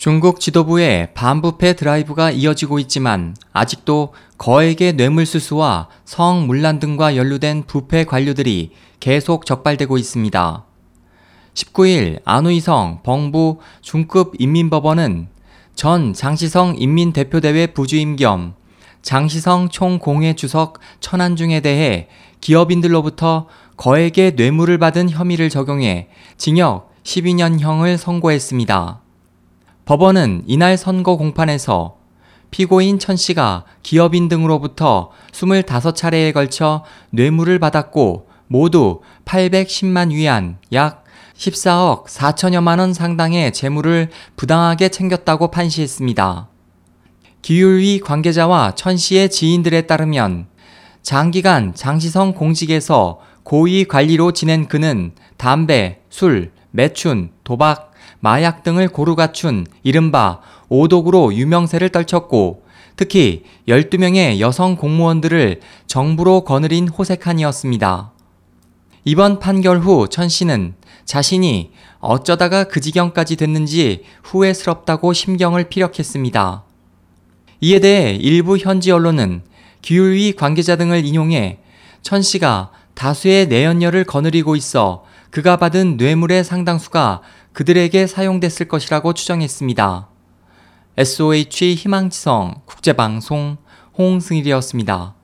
중국 지도부의 반부패 드라이브가 이어지고 있지만 아직도 거액의 뇌물수수와 성문란 등과 연루된 부패 관료들이 계속 적발되고 있습니다. 19일 안우이성 벙부 중급 인민법원은 전 장시성 인민대표대회 부주임 겸 장시성 총공회 주석 천안중에 대해 기업인들로부터 거액의 뇌물을 받은 혐의를 적용해 징역 12년형을 선고했습니다. 법원은 이날 선거 공판에서 피고인 천 씨가 기업인 등으로부터 25차례에 걸쳐 뇌물을 받았고 모두 810만 위안 약 14억 4천여만 원 상당의 재물을 부당하게 챙겼다고 판시했습니다. 기율위 관계자와 천 씨의 지인들에 따르면 장기간 장시성 공직에서 고위 관리로 지낸 그는 담배, 술, 매춘, 도박, 마약 등을 고루 갖춘 이른바 오독으로 유명세를 떨쳤고 특히 12명의 여성 공무원들을 정부로 거느린 호색한이었습니다. 이번 판결 후 천 씨는 자신이 어쩌다가 그 지경까지 됐는지 후회스럽다고 심경을 피력했습니다. 이에 대해 일부 현지 언론은 기율위 관계자 등을 인용해 천 씨가 다수의 내연녀를 거느리고 있어 그가 받은 뇌물의 상당수가 그들에게 사용됐을 것이라고 추정했습니다. SOH 희망지성 국제방송 홍승일이었습니다.